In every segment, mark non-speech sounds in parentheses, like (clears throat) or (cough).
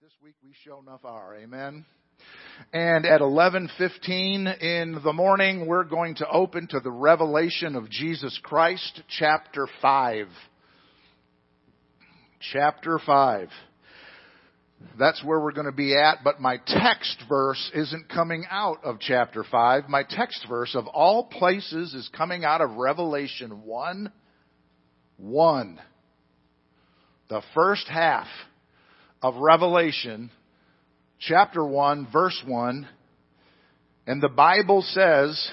but this week we show enough are. Amen. And at 11:15 in the morning, we're going to open to the revelation of Jesus Christ, chapter 5. Chapter 5. That's where we're going to be at, but my text verse isn't coming out of chapter 5. My text verse of all places is coming out of Revelation 1 1. The first half of Revelation, chapter 1, verse 1. And the Bible says,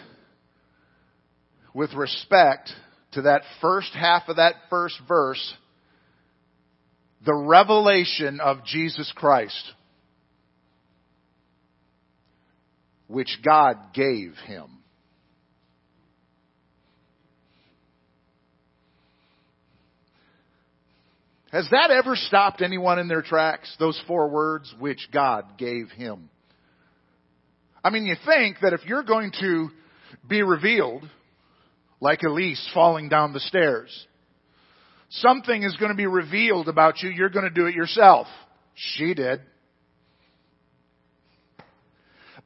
with respect to that first half of that first verse, the revelation of Jesus Christ, which God gave him. Has that ever stopped anyone in their tracks? Those four words, which God gave him. I mean, you think that if you're going to be revealed, like Elise falling down the stairs, something is going to be revealed about you, you're going to do it yourself. She did.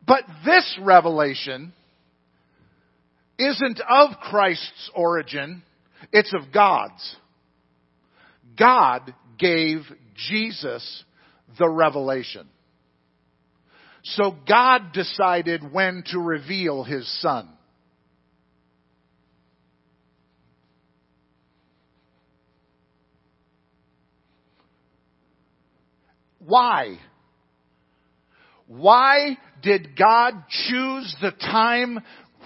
But this revelation isn't of Christ's origin, it's of God's. God gave Jesus the revelation. So God decided when to reveal His Son. Why? Why did God choose the time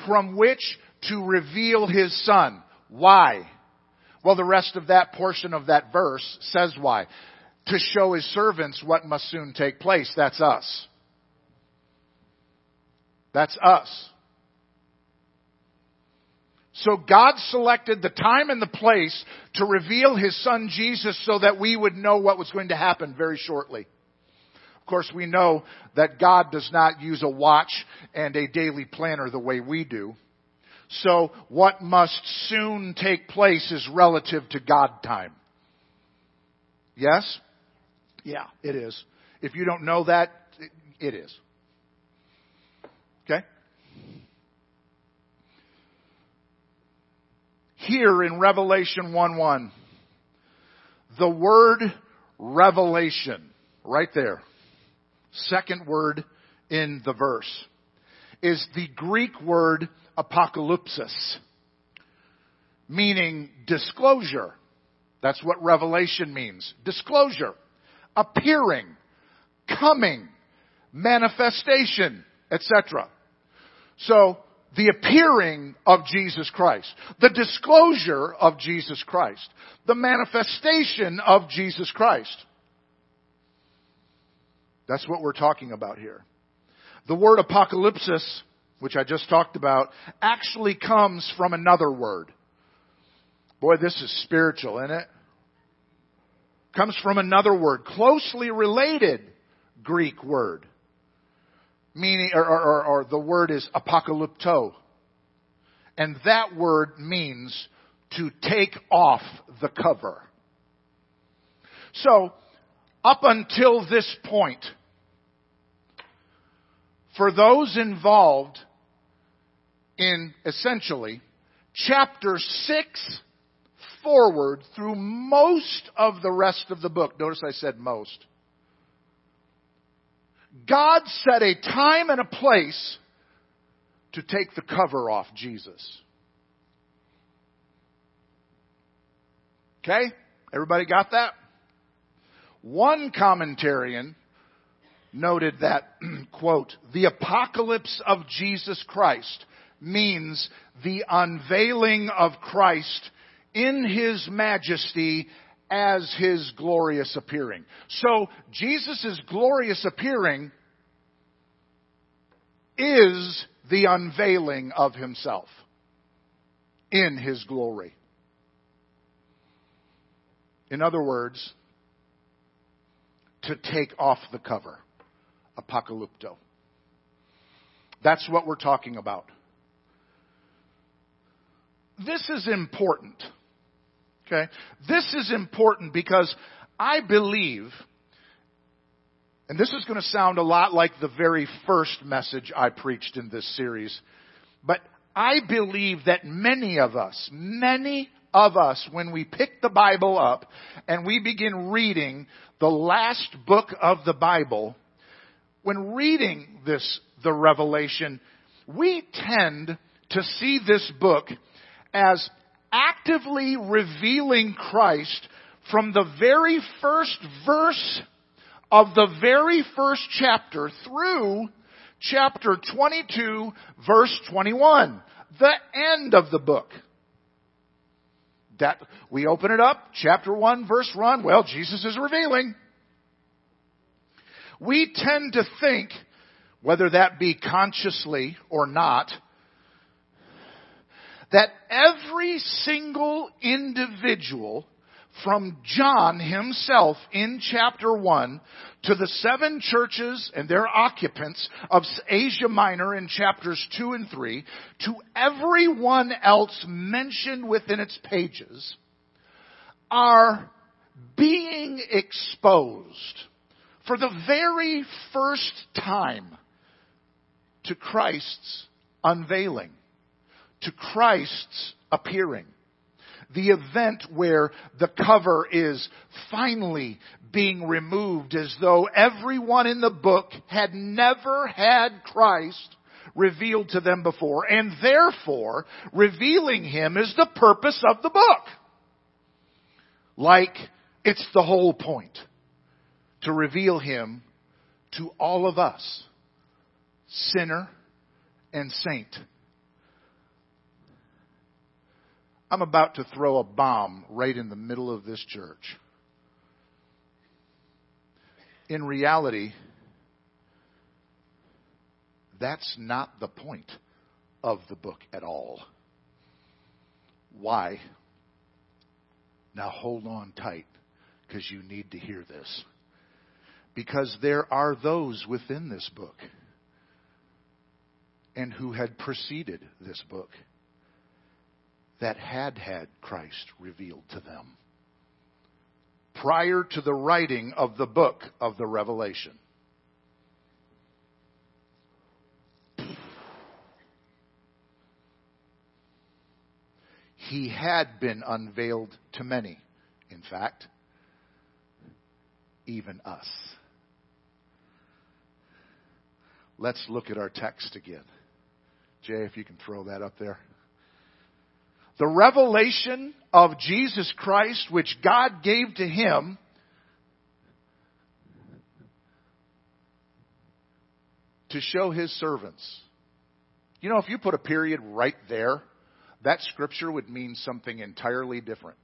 from which to reveal His Son? Why? Well, the rest of that portion of that verse says why. To show his servants what must soon take place. That's us. That's us. So God selected the time and the place to reveal his son Jesus so that we would know what was going to happen very shortly. Of course, we know that God does not use a watch and a daily planner the way we do. So what must soon take place is relative to God time. Yes? Yeah, it is. If you don't know that, it is. Okay? Here in Revelation 1 1, the word revelation, right there, second word in the verse, is the Greek word apocalypsis, meaning disclosure. That's what revelation means. Disclosure, appearing, coming, manifestation, etc. So, the appearing of Jesus Christ, the disclosure of Jesus Christ, the manifestation of Jesus Christ. That's what we're talking about here. The word apocalypsis which I just talked about, actually comes from another word. Boy, this is spiritual, isn't it? Comes from another word, closely related Greek word. Meaning, or, or, or the word is apocalypto. And that word means to take off the cover. So, up until this point, for those involved in essentially chapter 6 forward through most of the rest of the book. Notice I said most. God set a time and a place to take the cover off Jesus. Okay? Everybody got that? One commentarian noted that, (clears throat) quote, the apocalypse of Jesus Christ means the unveiling of Christ in His majesty as His glorious appearing. So, Jesus' glorious appearing is the unveiling of Himself in His glory. In other words, to take off the cover. Apocalypto. That's what we're talking about this is important. Okay? This is important because I believe, And this is going to sound a lot like the very first message I preached in this series. But I believe that many of us, many of us, when we pick the Bible up and we begin reading the last book of the Bible, when reading this, the Revelation, we tend to see this book as actively revealing Christ from the very first verse of the very first chapter through chapter 22 verse 21. The end of the book. That, we open it up, chapter 1 verse 1, well, Jesus is revealing. We tend to think, whether that be consciously or not, that every single individual from John himself in chapter 1 to the seven churches and their occupants of Asia Minor in chapters 2 and 3 to everyone else mentioned within its pages are being exposed for the very first time to Christ's unveiling, to Christ's appearing the event where the cover is finally being removed as though everyone in the book had never had Christ revealed to them before and therefore revealing him is the purpose of the book. Like it's the whole point to reveal him to all of us, sinner and saint. I'm about to throw a bomb right in the middle of this church. In reality, that's not the point of the book at all. Why? Now hold on tight because you need to hear this. Because there are those within this book and who had preceded this book that had had Christ revealed to them prior to the writing of the book of the Revelation. He had been unveiled to many, in fact, even us. Let's look at our text again. Jay, if you can throw that up there. The revelation of Jesus Christ, which God gave to him, to show his servants. You know, if you put a period right there, that scripture would mean something entirely different.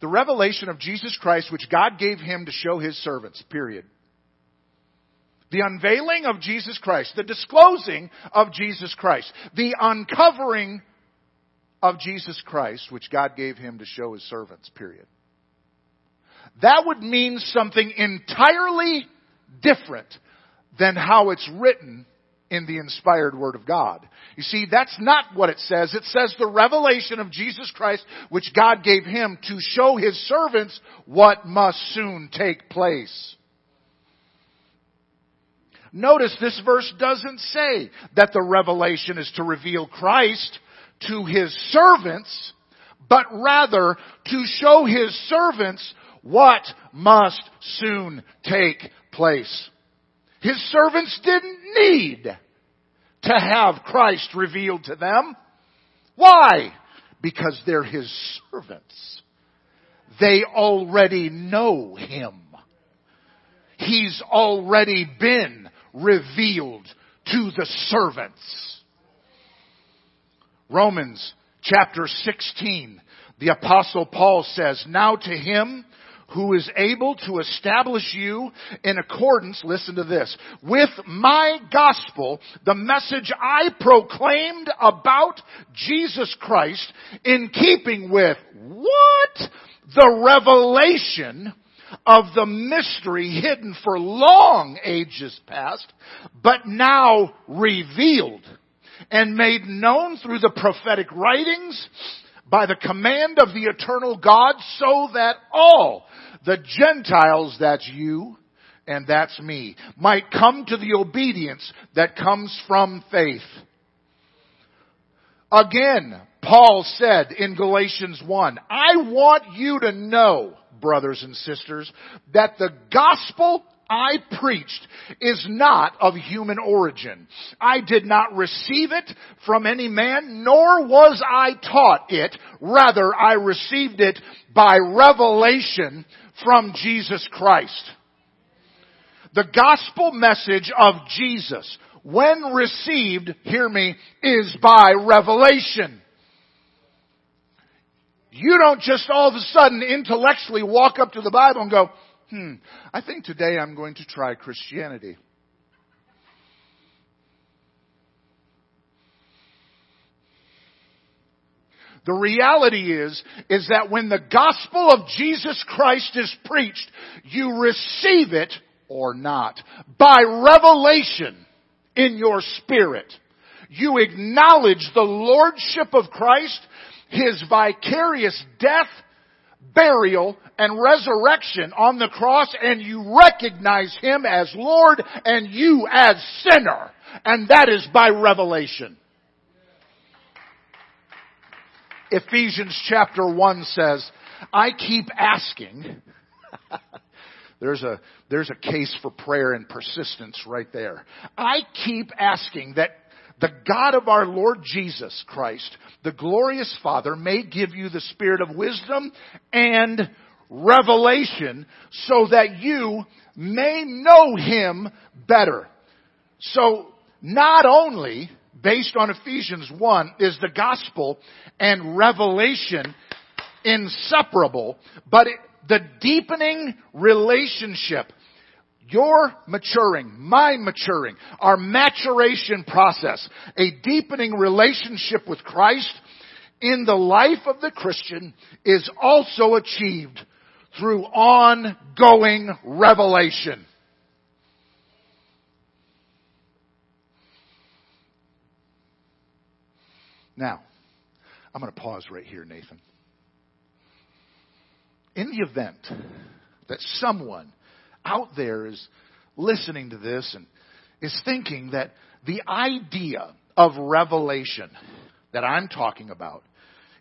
The revelation of Jesus Christ, which God gave him to show his servants, period. The unveiling of Jesus Christ, the disclosing of Jesus Christ, the uncovering of Jesus Christ, which God gave him to show his servants, period. That would mean something entirely different than how it's written in the inspired Word of God. You see, that's not what it says. It says the revelation of Jesus Christ, which God gave him to show his servants what must soon take place. Notice this verse doesn't say that the revelation is to reveal Christ to his servants, but rather to show his servants what must soon take place. His servants didn't need to have Christ revealed to them. Why? Because they're his servants. They already know him. He's already been revealed to the servants. Romans chapter 16, the apostle Paul says, Now to him who is able to establish you in accordance, listen to this, with my gospel, the message I proclaimed about Jesus Christ in keeping with what? The revelation of the mystery hidden for long ages past, but now revealed and made known through the prophetic writings by the command of the eternal God so that all the Gentiles, that's you, and that's me, might come to the obedience that comes from faith. Again, Paul said in Galatians 1, I want you to know, brothers and sisters, that the gospel I preached is not of human origin. I did not receive it from any man, nor was I taught it. Rather, I received it by revelation from Jesus Christ. The gospel message of Jesus, when received, hear me, is by revelation. You don't just all of a sudden intellectually walk up to the Bible and go, hmm, I think today I'm going to try Christianity. The reality is, is that when the gospel of Jesus Christ is preached, you receive it or not by revelation in your spirit. You acknowledge the lordship of Christ, His vicarious death, burial, and resurrection on the cross, and you recognize Him as Lord and you as sinner. And that is by revelation. Ephesians chapter 1 says, I keep asking. (laughs) there's a, there's a case for prayer and persistence right there. I keep asking that the God of our Lord Jesus Christ, the glorious Father, may give you the spirit of wisdom and revelation so that you may know Him better. So, not only based on Ephesians 1 is the gospel and revelation inseparable, but it, the deepening relationship, your maturing, my maturing, our maturation process, a deepening relationship with Christ in the life of the Christian is also achieved through ongoing revelation. Now, I'm going to pause right here, Nathan. In the event that someone out there is listening to this and is thinking that the idea of revelation that I'm talking about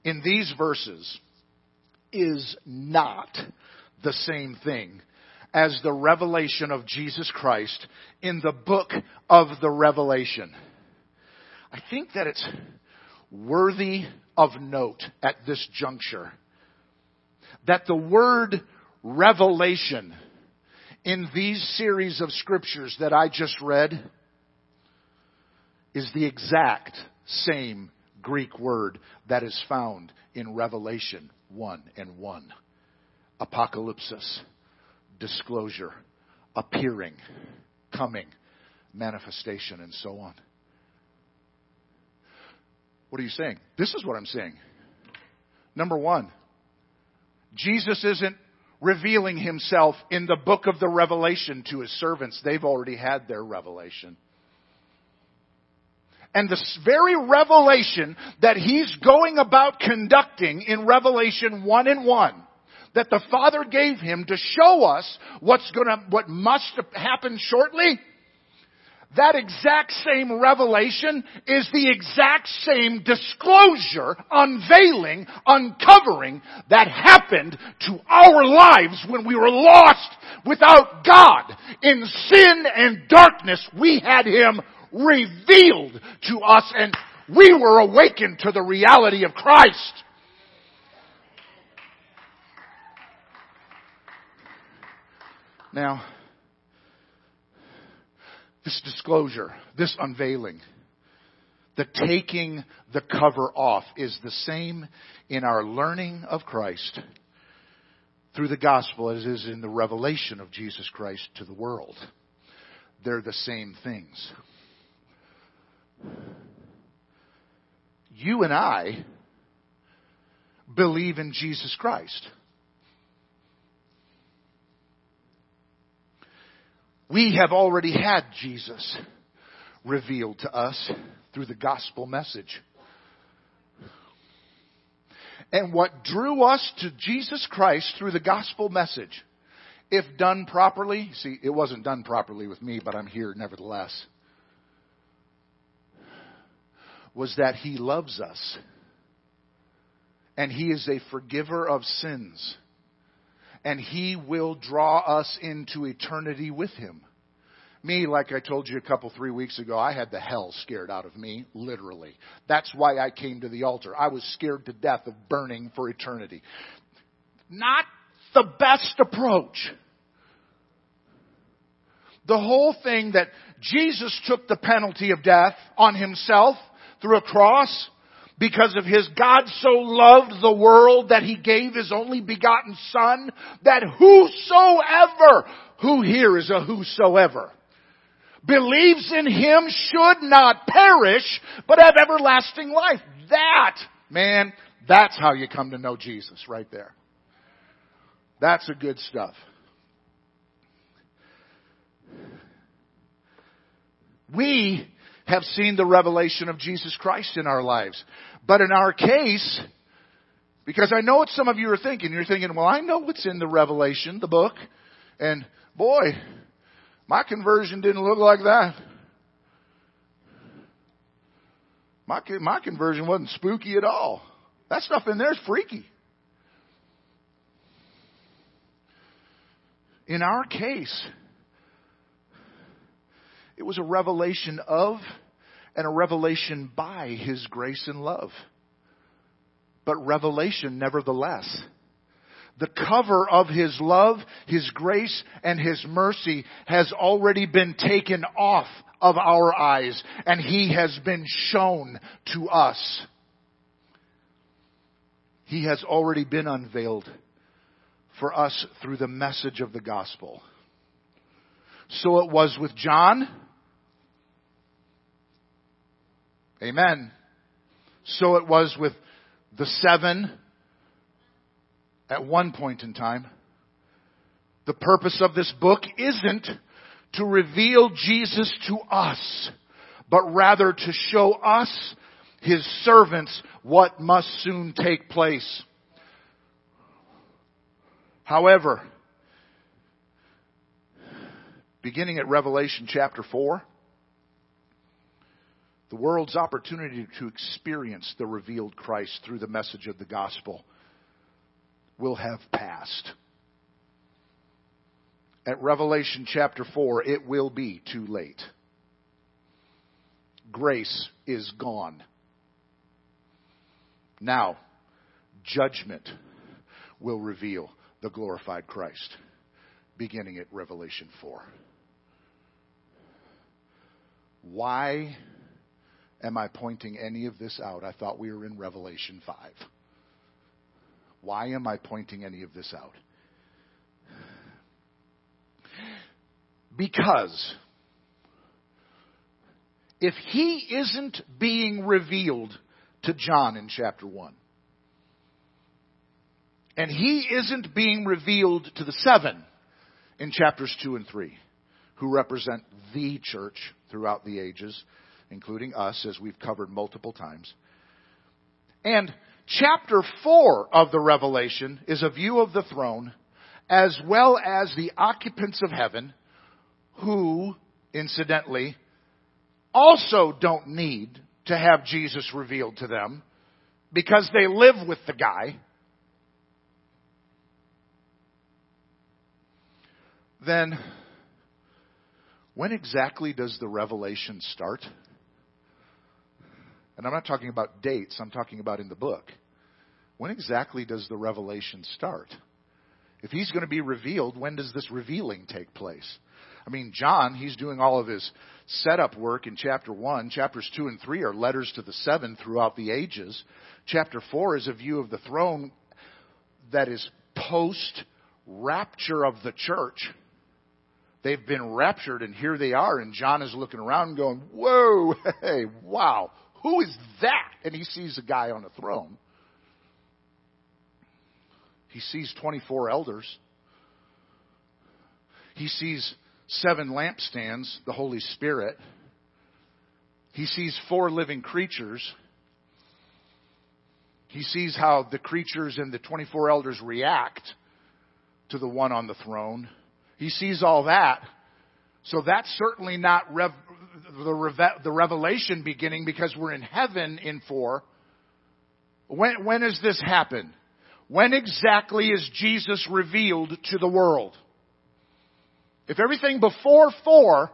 in these verses is not the same thing as the revelation of Jesus Christ in the book of the Revelation. I think that it's worthy of note at this juncture that the word revelation in these series of scriptures that I just read is the exact same Greek word that is found in Revelation 1 and 1. Apocalypsis, disclosure, appearing, coming, manifestation, and so on. What are you saying? This is what I'm saying. Number one, Jesus isn't revealing himself in the book of the Revelation to his servants. They've already had their revelation. And the very revelation that he's going about conducting in Revelation 1 and 1, that the Father gave him to show us what's gonna, what must happen shortly, that exact same revelation is the exact same disclosure, unveiling, uncovering that happened to our lives when we were lost without God. In sin and darkness, we had Him revealed to us and we were awakened to the reality of Christ. Now, this disclosure, this unveiling, the taking the cover off is the same in our learning of Christ through the gospel as is in the revelation of Jesus Christ to the world. They're the same things. You and I believe in Jesus Christ. We have already had Jesus revealed to us through the gospel message. And what drew us to Jesus Christ through the gospel message if done properly, see, it wasn't done properly with me, but I'm here nevertheless, was that He loves us. And He is a forgiver of sins. And He will draw us into eternity with Him. Me, like I told you a couple, three weeks ago, I had the hell scared out of me, literally. That's why I came to the altar. I was scared to death of burning for eternity. Not the best approach. The whole thing that Jesus took the penalty of death on himself through a cross because of his God so loved the world that he gave his only begotten son that whosoever, who here is a whosoever, believes in him should not perish, but have everlasting life. That, man, that's how you come to know Jesus right there. That's the good stuff. We have seen the revelation of Jesus Christ in our lives. But in our case, because I know what some of you are thinking, you're thinking, well, I know what's in the revelation, the book, and boy, my conversion didn't look like that. My, my conversion wasn't spooky at all. That stuff in there is freaky. In our case, it was a revelation of and a revelation by His grace and love. But revelation nevertheless. The cover of His love, His grace, and His mercy has already been taken off of our eyes and He has been shown to us. He has already been unveiled for us through the message of the gospel. So it was with John. Amen. So it was with the seven at one point in time. The purpose of this book isn't to reveal Jesus to us, but rather to show us, His servants, what must soon take place. However, beginning at Revelation chapter 4, the world's opportunity to experience the revealed Christ through the message of the gospel will have passed. At Revelation chapter 4, it will be too late. Grace is gone. Now, judgment will reveal the glorified Christ, beginning at Revelation 4. Why am I pointing any of this out? I thought we were in Revelation 5. Why am I pointing any of this out? Because if he isn't being revealed to John in chapter 1, and he isn't being revealed to the seven in chapters 2 and 3, who represent the church throughout the ages, including us, as we've covered multiple times. And chapter 4 of the Revelation is a view of the throne, as well as the occupants of heaven, who, incidentally, also don't need to have Jesus revealed to them because they live with the guy then when exactly does the revelation start? And I'm not talking about dates, I'm talking about in the book. When exactly does the revelation start? If he's going to be revealed, when does this revealing take place? I mean, John, he's doing all of his setup work in chapter 1. Chapters 2 and 3 are letters to the seven throughout the ages. Chapter 4 is a view of the throne that is post rapture of the church. They've been raptured and here they are and John is looking around going, whoa, (laughs) hey, wow, who is that? And he sees a guy on a throne. He sees 24 elders. He sees seven lampstands, the Holy Spirit. He sees four living creatures. He sees how the creatures and the 24 elders react to the one on the throne He sees all that. So that's certainly not rev- the, reve- the revelation beginning because we're in heaven in 4. When, when does this happen? When exactly is Jesus revealed to the world? If everything before 4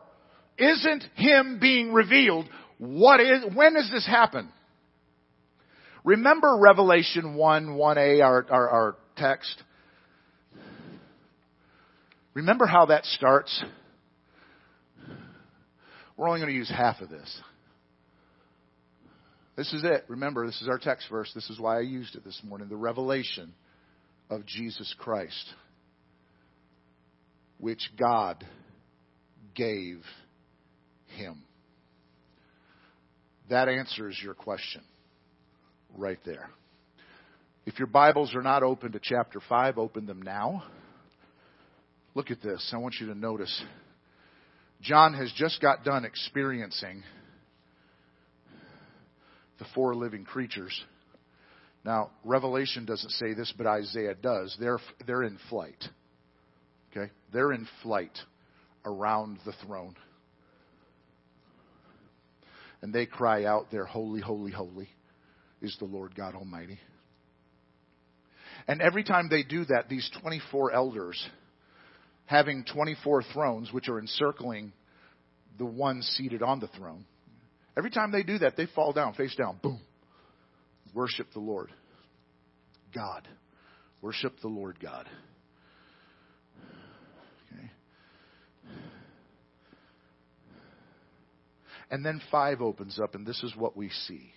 isn't Him being revealed, what is, when does this happen? Remember Revelation 1, 1a, our, our, our text? Remember how that starts? We're only going to use half of this. This is it. Remember, this is our text verse. This is why I used it this morning. The revelation of Jesus Christ, which God gave him. That answers your question right there. If your Bibles are not open to chapter 5, open them now. Look at this. I want you to notice. John has just got done experiencing the four living creatures. Now, Revelation doesn't say this, but Isaiah does. They're, they're in flight. Okay? They're in flight around the throne. And they cry out, They're holy, holy, holy is the Lord God Almighty. And every time they do that, these 24 elders, having 24 thrones, which are encircling the one seated on the throne, every time they do that, they fall down, face down, boom. Worship the Lord. God. Worship the Lord God. Okay. And then five opens up, and this is what we see.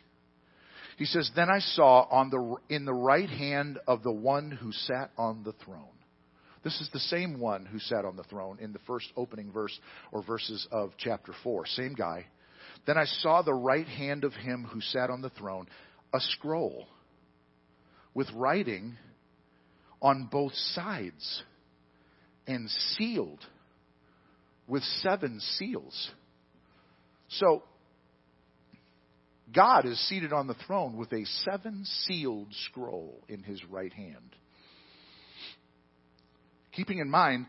He says, Then I saw on the, in the right hand of the one who sat on the throne. This is the same one who sat on the throne in the first opening verse or verses of chapter 4. Same guy. Then I saw the right hand of him who sat on the throne, a scroll with writing on both sides and sealed with seven seals. So, God is seated on the throne with a seven sealed scroll in his right hand. Keeping in mind,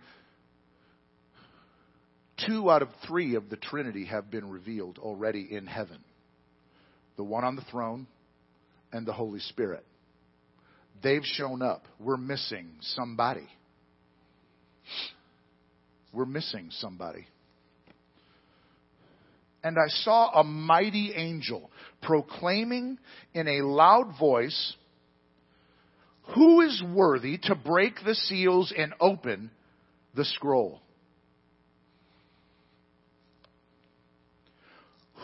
two out of three of the Trinity have been revealed already in heaven the one on the throne and the Holy Spirit. They've shown up. We're missing somebody. We're missing somebody. And I saw a mighty angel proclaiming in a loud voice, Who is worthy to break the seals and open the scroll?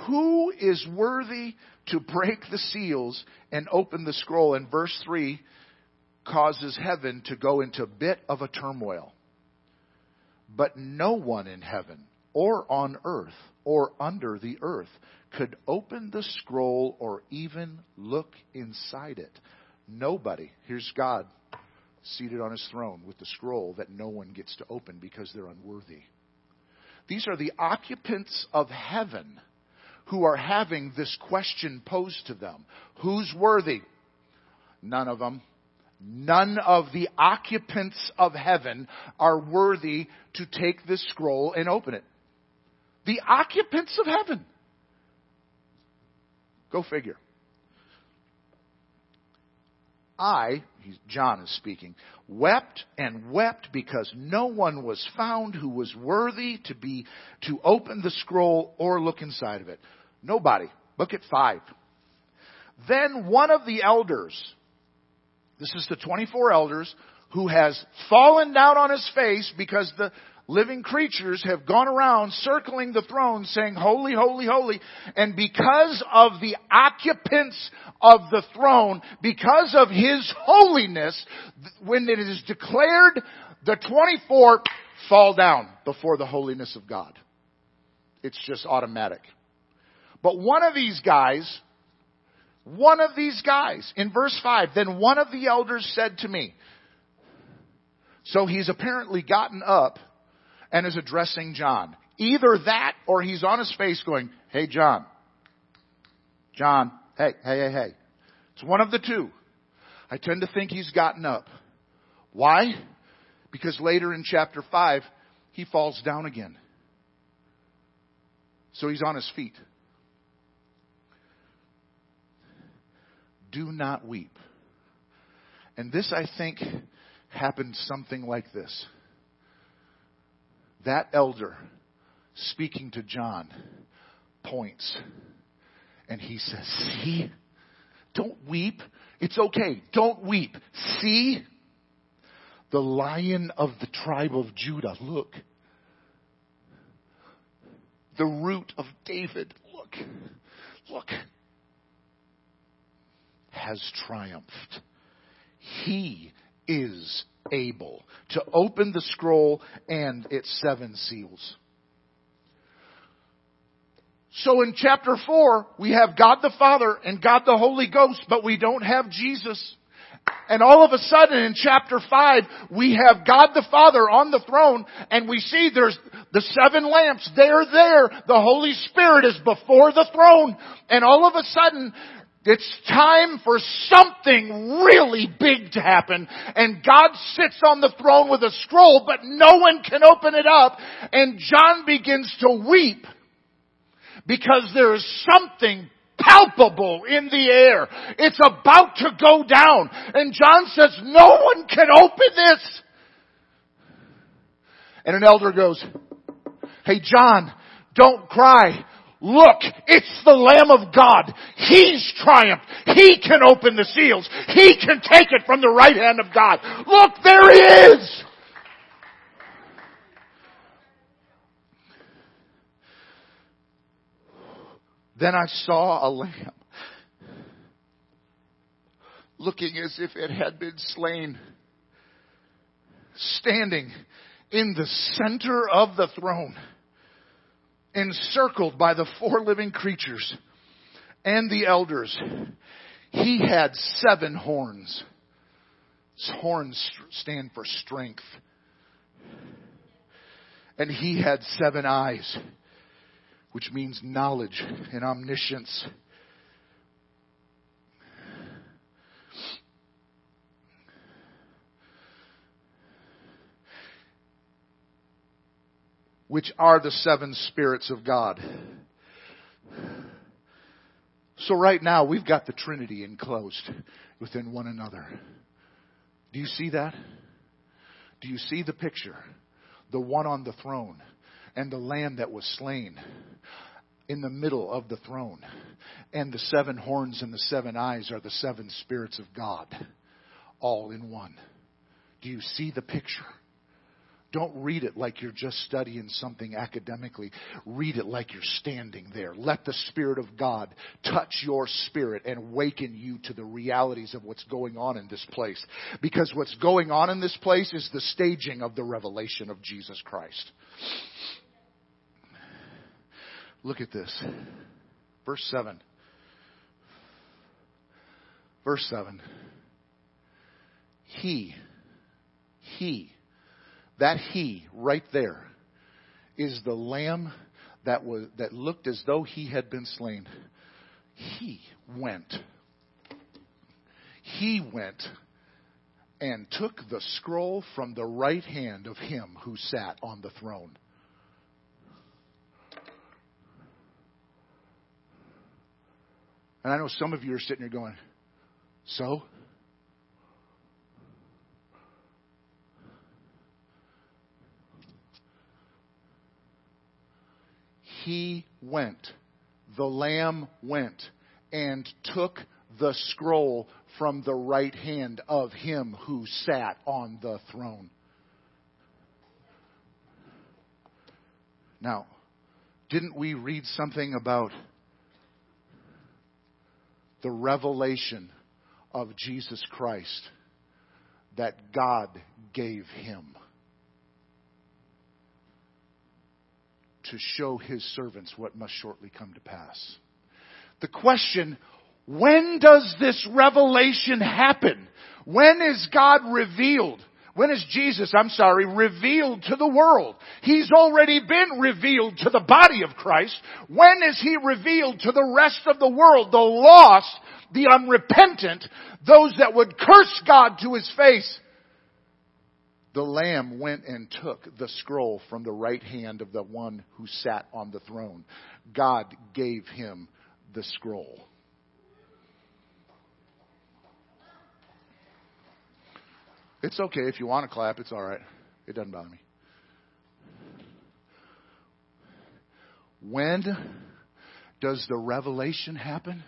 Who is worthy to break the seals and open the scroll? And verse 3 causes heaven to go into a bit of a turmoil. But no one in heaven or on earth or under the earth could open the scroll or even look inside it. Nobody, here's God seated on his throne with the scroll that no one gets to open because they're unworthy. These are the occupants of heaven who are having this question posed to them Who's worthy? None of them. None of the occupants of heaven are worthy to take this scroll and open it. The occupants of heaven. Go figure. I, John is speaking, wept and wept because no one was found who was worthy to be, to open the scroll or look inside of it. Nobody. Look at five. Then one of the elders, this is the 24 elders, who has fallen down on his face because the living creatures have gone around circling the throne saying, Holy, holy, holy. And because of the occupants of the throne, because of His holiness, when it is declared, the 24 fall down before the holiness of God. It's just automatic. But one of these guys, one of these guys, in verse 5, then one of the elders said to me, so he's apparently gotten up and is addressing John. Either that or he's on his face going, Hey, John. John. Hey, hey, hey, hey. It's one of the two. I tend to think he's gotten up. Why? Because later in chapter 5, he falls down again. So he's on his feet. Do not weep. And this, I think, happened something like this. That elder, speaking to John, points and he says, See, don't weep. It's okay. Don't weep. See, the lion of the tribe of Judah, look. The root of David, look. Look. Has triumphed. He is able to open the scroll and its seven seals. So in chapter 4, we have God the Father and God the Holy Ghost, but we don't have Jesus. And all of a sudden in chapter 5, we have God the Father on the throne and we see there's the seven lamps. They're there. The Holy Spirit is before the throne. And all of a sudden, it's time for something really big to happen. And God sits on the throne with a scroll, but no one can open it up. And John begins to weep because there is something palpable in the air. It's about to go down. And John says, no one can open this. And an elder goes, hey John, don't cry. Look, it's the Lamb of God. He's triumphed. He can open the seals. He can take it from the right hand of God. Look, there he is! Then I saw a lamb looking as if it had been slain, standing in the center of the throne, encircled by the four living creatures and the elders. He had seven horns. His horns stand for strength. And he had seven eyes which means knowledge and omniscience. Which are the seven spirits of God. So right now we've got the Trinity enclosed within one another. Do you see that? Do you see the picture? The one on the throne and the lamb that was slain in the middle of the throne. And the seven horns and the seven eyes are the seven spirits of God, all in one. Do you see the picture? Don't read it like you're just studying something academically. Read it like you're standing there. Let the Spirit of God touch your spirit and waken you to the realities of what's going on in this place. Because what's going on in this place is the staging of the revelation of Jesus Christ. Look at this. Verse 7. Verse 7. He, he, that he right there is the lamb that was that looked as though he had been slain. He went. He went and took the scroll from the right hand of him who sat on the throne. And I know some of you are sitting here going, so? He went, the Lamb went and took the scroll from the right hand of him who sat on the throne. Now, didn't we read something about the revelation of Jesus Christ that God gave him to show his servants what must shortly come to pass. The question, when does this revelation happen? When is God revealed? When is Jesus, I'm sorry, revealed to the world? He's already been revealed to the body of Christ. When is He revealed to the rest of the world? The lost, the unrepentant, those that would curse God to His face. The Lamb went and took the scroll from the right hand of the one who sat on the throne. God gave him the scroll. It's okay if you want to clap, it's all right. It doesn't bother me. When does the revelation happen?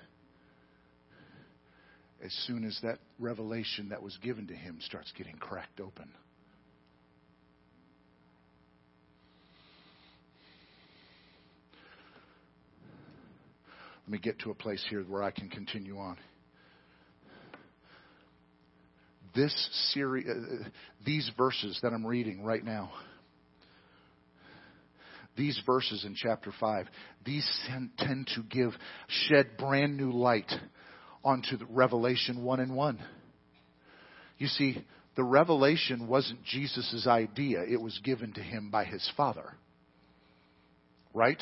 As soon as that revelation that was given to him starts getting cracked open. Let me get to a place here where I can continue on. This series, uh, these verses that I'm reading right now, these verses in chapter 5, these tend to give, shed brand new light onto the Revelation 1 and 1. You see, the revelation wasn't Jesus' idea, it was given to him by his Father. Right?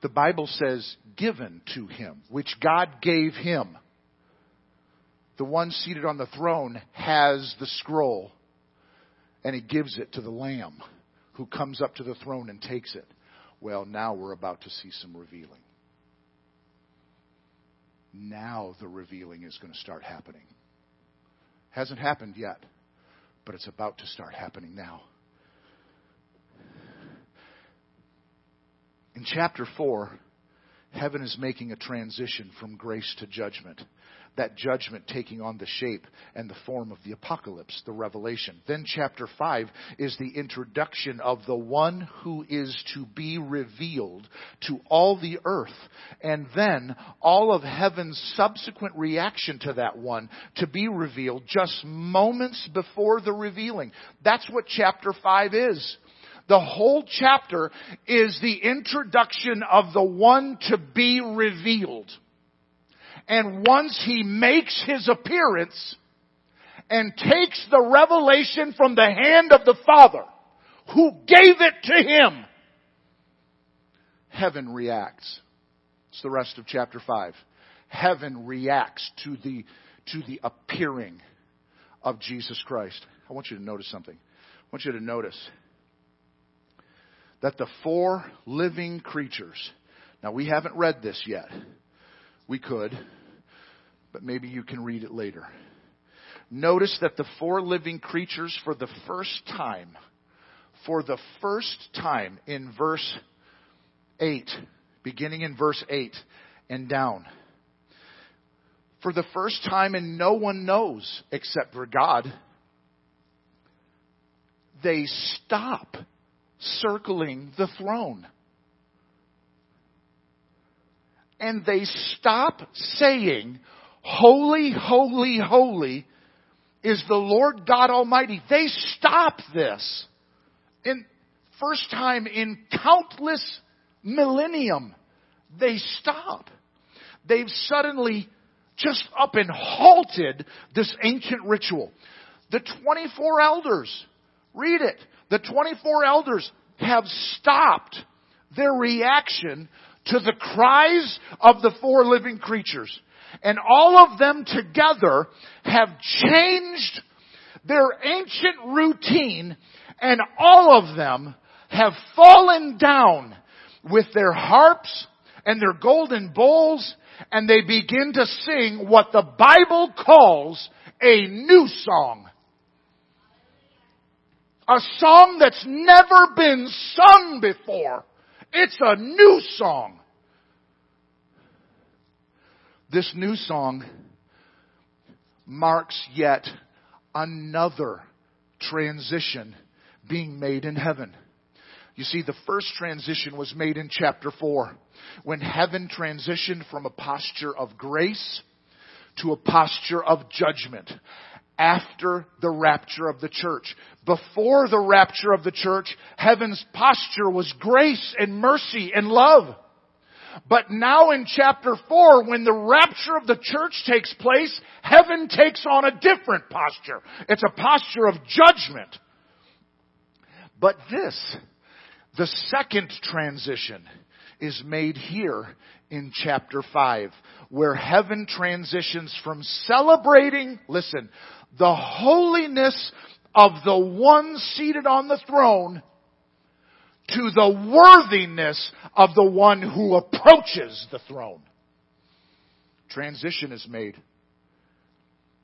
The Bible says given to him, which God gave him. The one seated on the throne has the scroll, and he gives it to the Lamb who comes up to the throne and takes it. Well, now we're about to see some revealing. Now the revealing is going to start happening. Hasn't happened yet, but it's about to start happening now. In chapter 4, heaven is making a transition from grace to judgment that judgment taking on the shape and the form of the apocalypse, the revelation. Then chapter 5 is the introduction of the one who is to be revealed to all the earth. And then all of heaven's subsequent reaction to that one to be revealed just moments before the revealing. That's what chapter 5 is. The whole chapter is the introduction of the one to be revealed. And once he makes his appearance and takes the revelation from the hand of the Father, who gave it to him, heaven reacts. It's the rest of chapter 5. Heaven reacts to the, to the appearing of Jesus Christ. I want you to notice something. I want you to notice that the four living creatures, now we haven't read this yet. We could but maybe you can read it later. Notice that the four living creatures, for the first time, for the first time in verse 8, beginning in verse 8 and down, for the first time, and no one knows except for God, they stop circling the throne. And they stop saying, Holy, holy, holy is the Lord God Almighty. They stop this. In first time in countless millennium, they stop. They've suddenly just up and halted this ancient ritual. The 24 elders, read it. The 24 elders have stopped their reaction to the cries of the four living creatures. And all of them together have changed their ancient routine and all of them have fallen down with their harps and their golden bowls and they begin to sing what the Bible calls a new song. A song that's never been sung before. It's a new song. This new song marks yet another transition being made in heaven. You see, the first transition was made in chapter 4 when heaven transitioned from a posture of grace to a posture of judgment after the rapture of the church. Before the rapture of the church, heaven's posture was grace and mercy and love. But now in chapter 4, when the rapture of the church takes place, heaven takes on a different posture. It's a posture of judgment. But this, the second transition, is made here in chapter 5, where heaven transitions from celebrating, listen, the holiness of the one seated on the throne to the worthiness of the one who approaches the throne. Transition is made.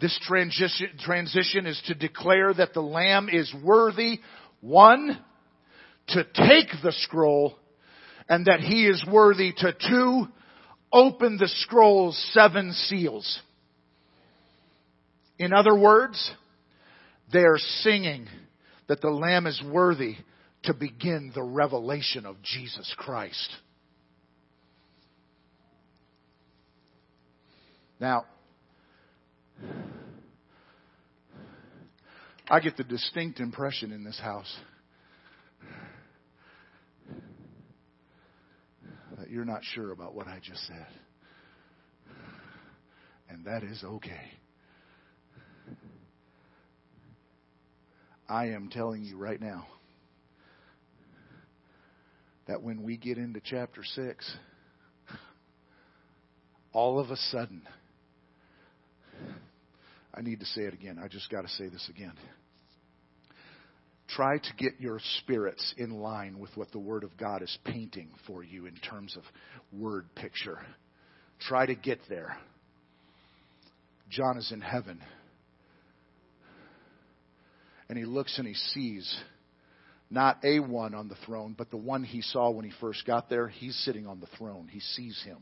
This transition, transition is to declare that the Lamb is worthy, one, to take the scroll, and that he is worthy to two, open the scroll's seven seals. In other words, they are singing that the Lamb is worthy to begin the revelation of Jesus Christ. Now, I get the distinct impression in this house that you're not sure about what I just said. And that is okay. I am telling you right now that when we get into chapter 6, all of a sudden, I need to say it again. I just got to say this again. Try to get your spirits in line with what the Word of God is painting for you in terms of word picture. Try to get there. John is in heaven. And he looks and he sees not a one on the throne, but the one he saw when he first got there. He's sitting on the throne. He sees him.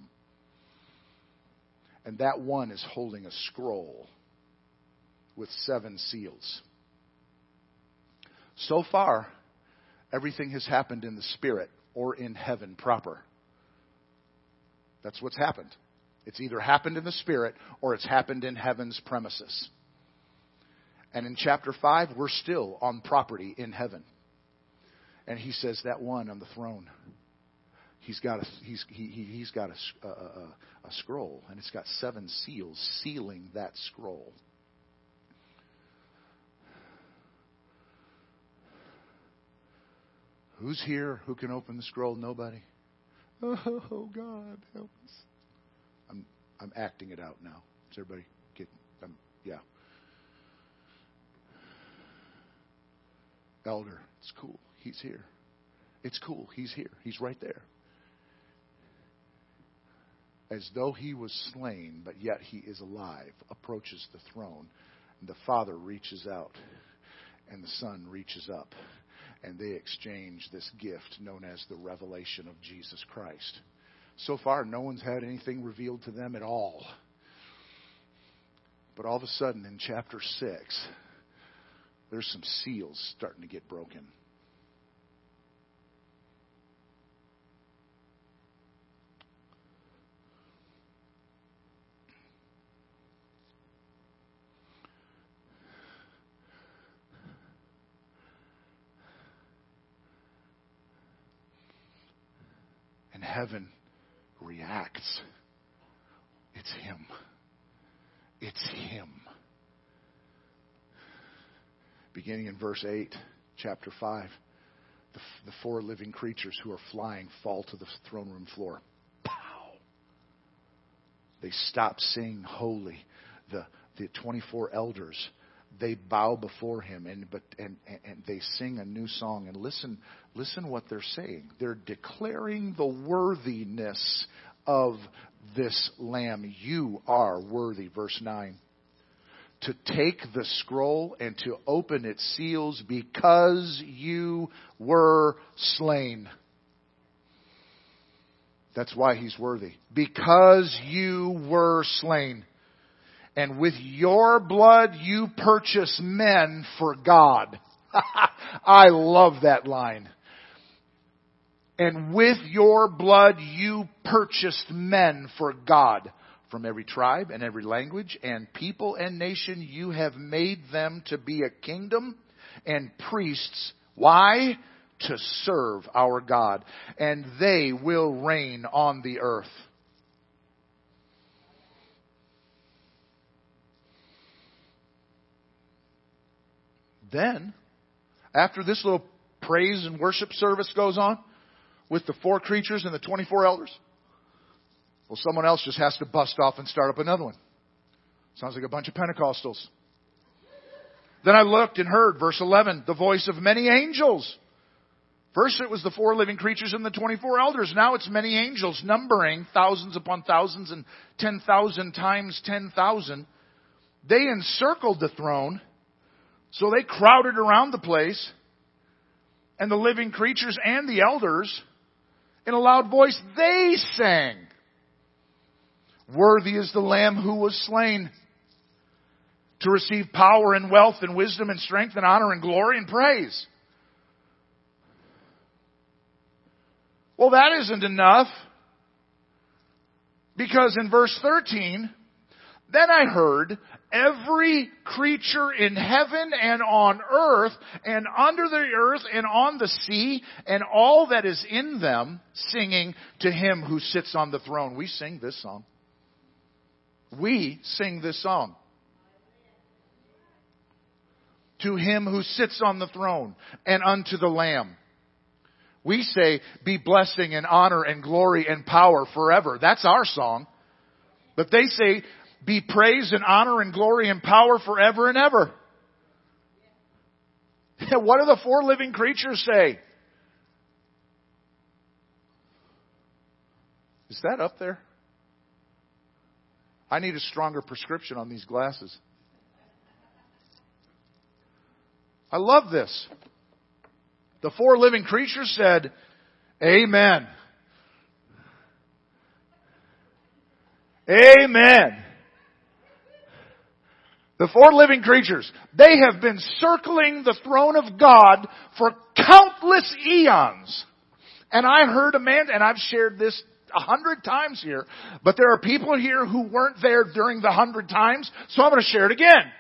And that one is holding a scroll with seven seals. So far, everything has happened in the spirit or in heaven proper. That's what's happened. It's either happened in the spirit or it's happened in heaven's premises. And in chapter 5, we're still on property in heaven. And he says, That one on the throne, he's got a, he's, he, he's got a, a, a, scroll, and it's got seven seals sealing that scroll. Who's here who can open the scroll? Nobody. (laughs) Oh God, help us. I'm I'm acting it out now. Does everybody get? Um, yeah. Elder, it's cool. He's here. It's cool. He's here. He's right there. As though he was slain, but yet he is alive, approaches the throne. And the Father reaches out, and the Son reaches up and they exchange this gift known as the revelation of Jesus Christ. So far, no one's had anything revealed to them at all. But all of a sudden, in chapter 6, there's some seals starting to get broken. And heaven reacts. It's Him. It's Him. Beginning in verse 8, chapter 5, the, the four living creatures who are flying fall to the throne room floor. Pow! They stop saying holy. The, the 24 elders they bow before him and but and, and they sing a new song and listen listen what they're saying they're declaring the worthiness of this lamb you are worthy verse 9 to take the scroll and to open its seals because you were slain that's why he's worthy because you were slain and with your blood you purchase men for God. (laughs) I love that line. And with your blood you purchased men for God. From every tribe and every language and people and nation you have made them to be a kingdom and priests. Why? To serve our God. And they will reign on the earth. Then, after this little praise and worship service goes on with the four creatures and the 24 elders, well, someone else just has to bust off and start up another one. Sounds like a bunch of Pentecostals. Then I looked and heard, verse 11, the voice of many angels. First it was the four living creatures and the 24 elders. Now it's many angels numbering thousands upon thousands and 10,000 times 10,000. They encircled the throne. So they crowded around the place and the living creatures and the elders in a loud voice, they sang. Worthy is the Lamb who was slain to receive power and wealth and wisdom and strength and honor and glory and praise. Well, that isn't enough. Because in verse 13, then I heard every creature in heaven and on earth and under the earth and on the sea and all that is in them singing to him who sits on the throne. We sing this song. We sing this song. To him who sits on the throne and unto the Lamb. We say, be blessing and honor and glory and power forever. That's our song. But they say, be praise and honor and glory and power forever and ever. (laughs) what do the four living creatures say? Is that up there? I need a stronger prescription on these glasses. I love this. The four living creatures said, Amen. Amen. The four living creatures, they have been circling the throne of God for countless eons. And I heard a man, and I've shared this a hundred times here, but there are people here who weren't there during the hundred times, so I'm going to share it again.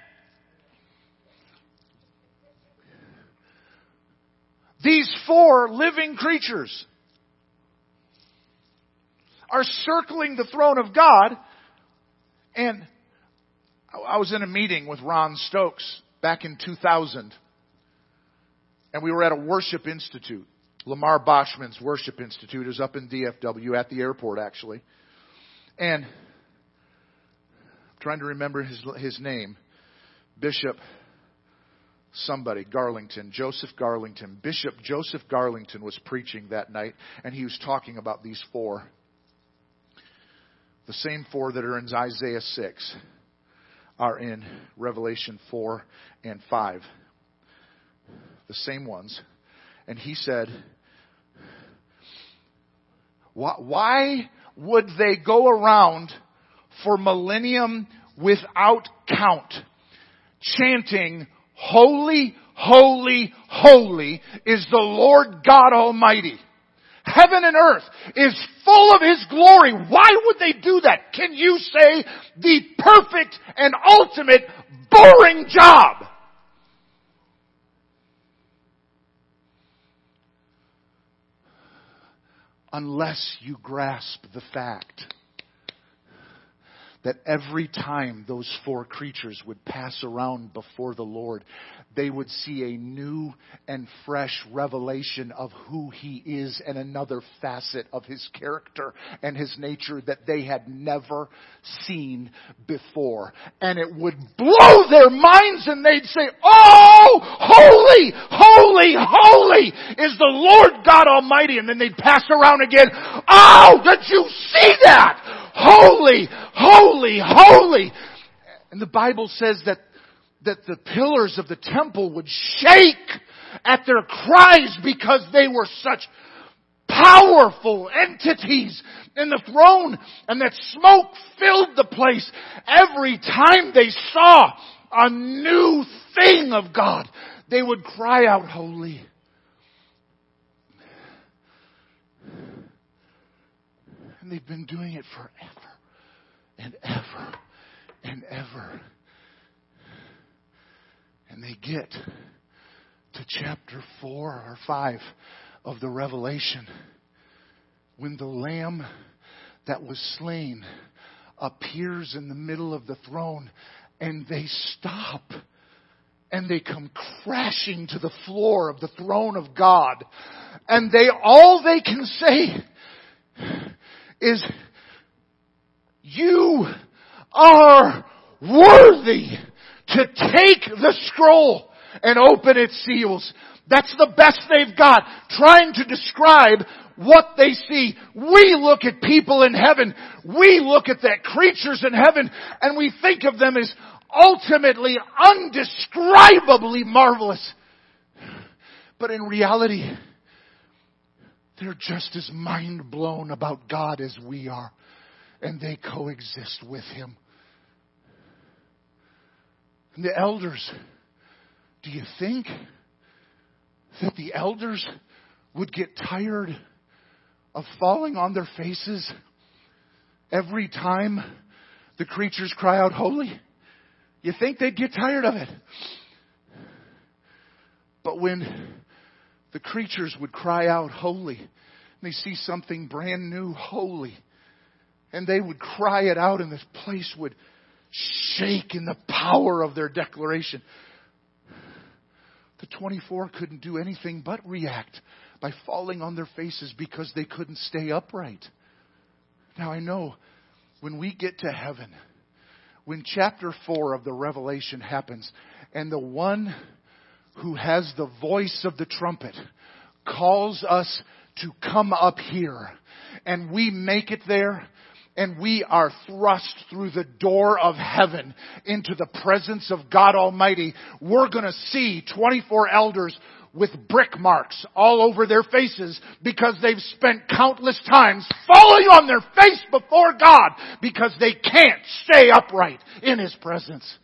These four living creatures are circling the throne of God and I was in a meeting with Ron Stokes back in 2000 and we were at a worship institute. Lamar Boschman's Worship Institute is up in DFW at the airport actually. And I'm trying to remember his, his name. Bishop somebody, Garlington, Joseph Garlington. Bishop Joseph Garlington was preaching that night, and he was talking about these four. The same four that are in Isaiah 6 are in Revelation 4 and 5. The same ones. And he said, why would they go around for millennium without count chanting Holy, holy, holy is the Lord God Almighty. Heaven and earth is full of His glory. Why would they do that? Can you say the perfect and ultimate boring job? Unless you grasp the fact that every time those four creatures would pass around before the Lord, they would see a new and fresh revelation of who He is and another facet of His character and His nature that they had never seen before. And it would blow their minds and they'd say, Oh, holy, holy, holy is the Lord God Almighty. And then they'd pass around again. Oh, did you see that? holy, holy, holy. And the Bible says that, that the pillars of the temple would shake at their cries because they were such powerful entities in the throne and that smoke filled the place every time they saw a new thing of God. They would cry out, holy. And they've been doing it forever and ever and ever. And they get to chapter 4 or 5 of the Revelation when the Lamb that was slain appears in the middle of the throne and they stop and they come crashing to the floor of the throne of God and they all they can say is, you are worthy to take the scroll and open its seals. That's the best they've got, trying to describe what they see. We look at people in heaven, we look at the creatures in heaven, and we think of them as ultimately undescribably marvelous. But in reality, they're just as mind blown about God as we are, and they coexist with Him. And the elders, do you think that the elders would get tired of falling on their faces every time the creatures cry out, Holy? You think they'd get tired of it? But when the creatures would cry out, Holy, and they see something brand new, holy, and they would cry it out, and this place would shake in the power of their declaration. The 24 couldn't do anything but react by falling on their faces because they couldn't stay upright. Now I know when we get to heaven, when chapter 4 of the Revelation happens, and the one who has the voice of the trumpet calls us to come up here, and we make it there, and we are thrust through the door of heaven into the presence of God Almighty, we're gonna see 24 elders with brick marks all over their faces because they've spent countless times falling on their face before God because they can't stay upright in His presence.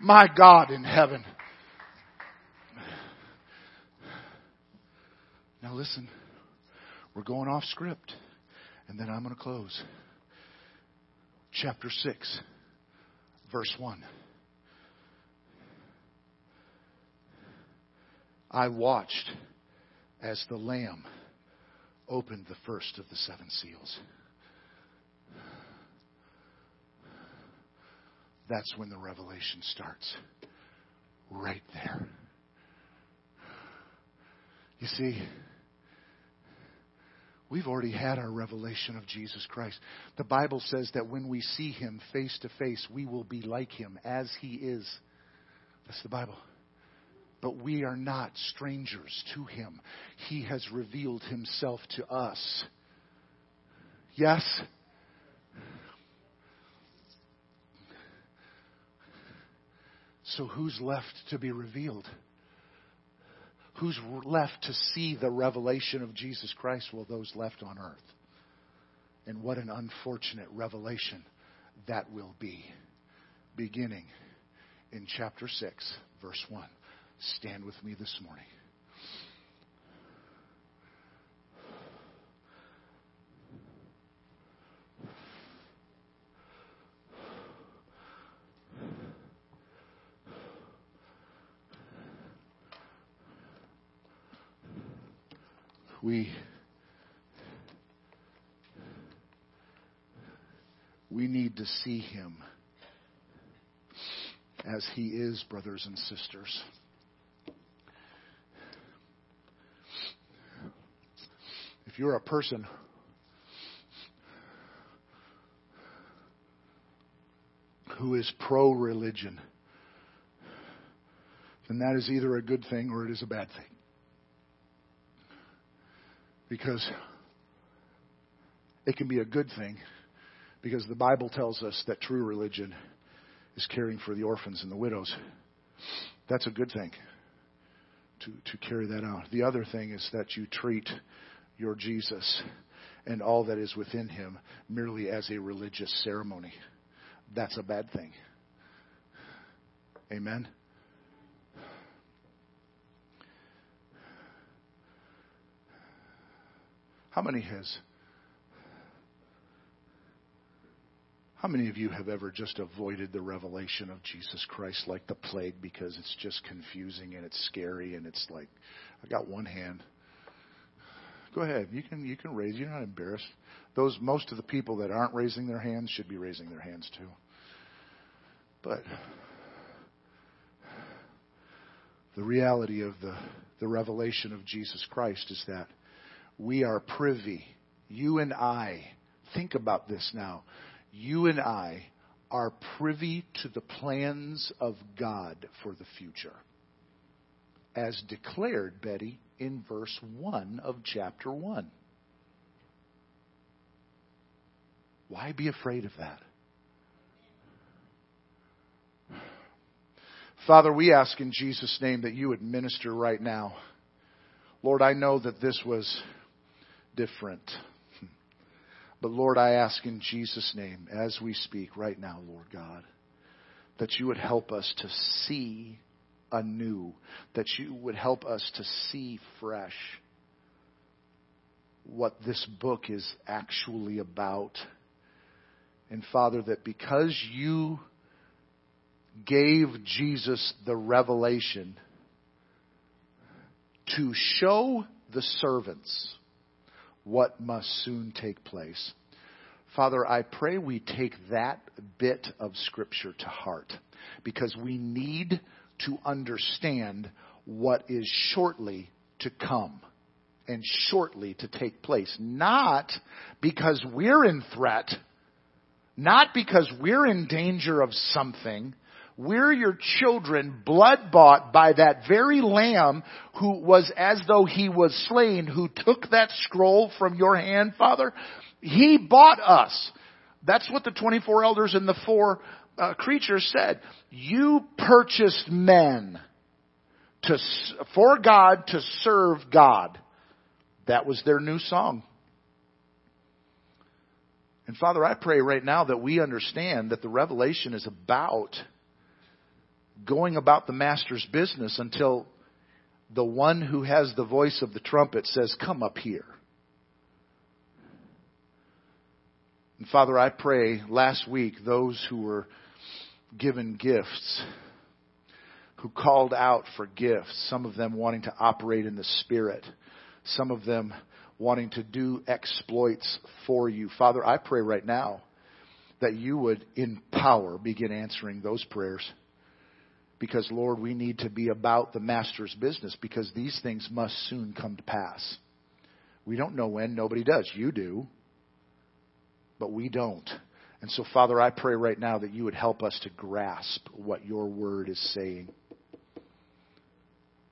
My God in heaven. Now listen, we're going off script and then I'm going to close. Chapter 6, verse 1. I watched as the Lamb opened the first of the seven seals. That's when the revelation starts. Right there. You see, we've already had our revelation of Jesus Christ. The Bible says that when we see him face to face, we will be like him as he is. That's the Bible but we are not strangers to him. He has revealed himself to us. Yes? So, who's left to be revealed? Who's left to see the revelation of Jesus Christ? Well, those left on earth. And what an unfortunate revelation that will be, beginning in chapter 6, verse 1. Stand with me this morning. We we need to see him as he is, brothers and sisters. If you're a person who is pro religion, then that is either a good thing or it is a bad thing. Because it can be a good thing because the Bible tells us that true religion is caring for the orphans and the widows. That's a good thing to, to carry that out. The other thing is that you treat your Jesus and all that is within him merely as a religious ceremony. That's a bad thing. Amen? How many has How many of you have ever just avoided the revelation of Jesus Christ like the plague because it's just confusing and it's scary and it's like I got one hand. Go ahead. You can you can raise. You're not embarrassed. Those most of the people that aren't raising their hands should be raising their hands too. But the reality of the, the revelation of Jesus Christ is that we are privy. You and I, think about this now. You and I are privy to the plans of God for the future, as declared, Betty, in verse 1 of chapter 1. Why be afraid of that? Father, we ask in Jesus' name that you would minister right now. Lord, I know that this was different. But Lord, I ask in Jesus' name, as we speak right now, Lord God, that you would help us to see anew, that you would help us to see fresh what this book is actually about. And Father, that because you gave Jesus the revelation to show the servants what must soon take place. Father, I pray we take that bit of Scripture to heart because we need to understand what is shortly to come and shortly to take place. Not because we're in threat, not because we're in danger of something, we're your children, blood bought by that very lamb who was as though he was slain, who took that scroll from your hand, Father. He bought us. That's what the 24 elders and the four uh, creatures said. You purchased men to, for God to serve God. That was their new song. And Father, I pray right now that we understand that the revelation is about going about the master's business until the one who has the voice of the trumpet says, Come up here. And Father, I pray last week those who were given gifts, who called out for gifts, some of them wanting to operate in the Spirit, some of them wanting to do exploits for you. Father, I pray right now that you would, in power, begin answering those prayers because, Lord, we need to be about the Master's business because these things must soon come to pass. We don't know when, nobody does. You do, but we don't. And so, Father, I pray right now that you would help us to grasp what your word is saying,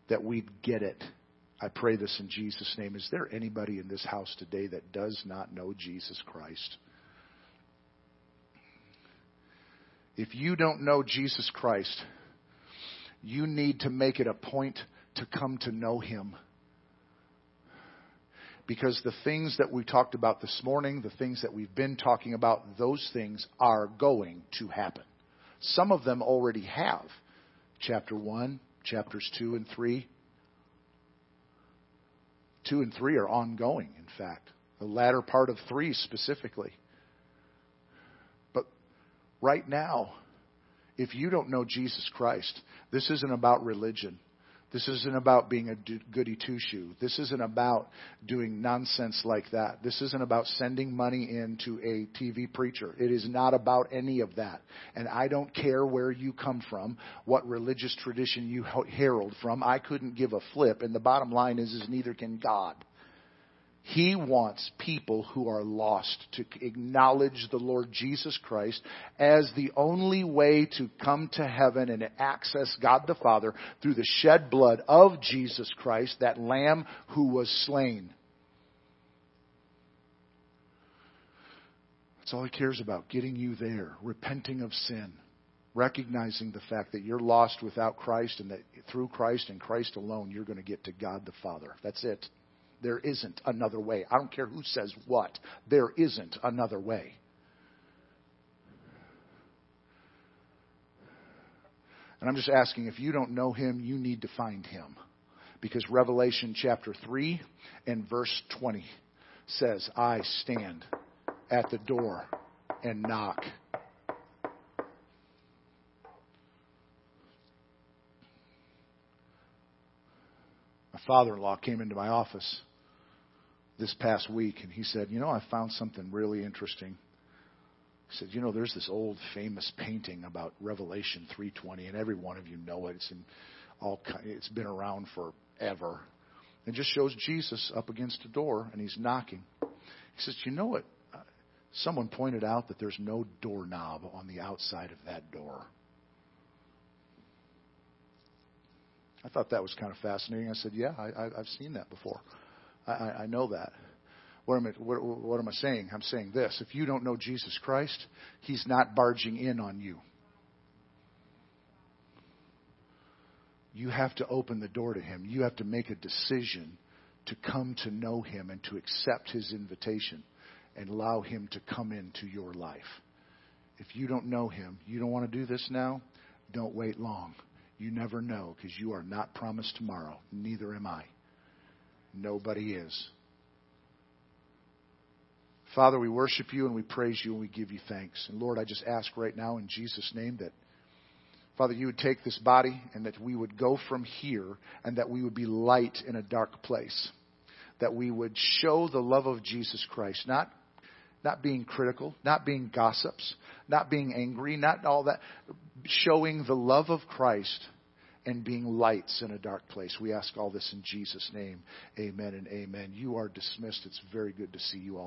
that we'd get it. I pray this in Jesus' name. Is there anybody in this house today that does not know Jesus Christ? If you don't know Jesus Christ, you need to make it a point to come to know Him. Because the things that we talked about this morning, the things that we've been talking about, those things are going to happen. Some of them already have. Chapter 1, chapters 2 and 3. 2 and 3 are ongoing, in fact. The latter part of 3 specifically. But right now, if you don't know Jesus Christ, this isn't about religion. This isn't about being a goody two shoe. This isn't about doing nonsense like that. This isn't about sending money into a TV preacher. It is not about any of that. And I don't care where you come from, what religious tradition you herald from. I couldn't give a flip. And the bottom line is, is neither can God. He wants people who are lost to acknowledge the Lord Jesus Christ as the only way to come to heaven and access God the Father through the shed blood of Jesus Christ, that Lamb who was slain. That's all He cares about, getting you there, repenting of sin, recognizing the fact that you're lost without Christ and that through Christ and Christ alone, you're going to get to God the Father. That's it. There isn't another way. I don't care who says what. There isn't another way. And I'm just asking if you don't know him, you need to find him. Because Revelation chapter 3 and verse 20 says, I stand at the door and knock. My father in law came into my office this past week, and he said, You know, I found something really interesting. He said, You know, there's this old famous painting about Revelation 3:20, and every one of you know it. It's in all. It's been around forever. It just shows Jesus up against a door, and he's knocking. He says, You know what? Uh, someone pointed out that there's no doorknob on the outside of that door. I thought that was kind of fascinating. I said, Yeah, I, have seen that before. I, I know that. What am, I, what, what am I saying? I'm saying this. If you don't know Jesus Christ, He's not barging in on you. You have to open the door to Him. You have to make a decision to come to know Him and to accept His invitation and allow Him to come into your life. If you don't know Him, you don't want to do this now, don't wait long. You never know because you are not promised tomorrow. Neither am I. Nobody is. Father, we worship you and we praise you and we give you thanks. And Lord, I just ask right now in Jesus' name that, Father, you would take this body and that we would go from here and that we would be light in a dark place. That we would show the love of Jesus Christ, not not being critical, not being gossips, not being angry, not all that, showing the love of Christ and being lights in a dark place. We ask all this in Jesus' name. Amen and amen. You are dismissed. It's very good to see you all.